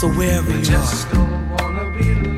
So wherever you are.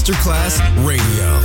Masterclass Radio,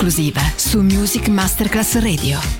esclusiva su Music Masterclass Radio.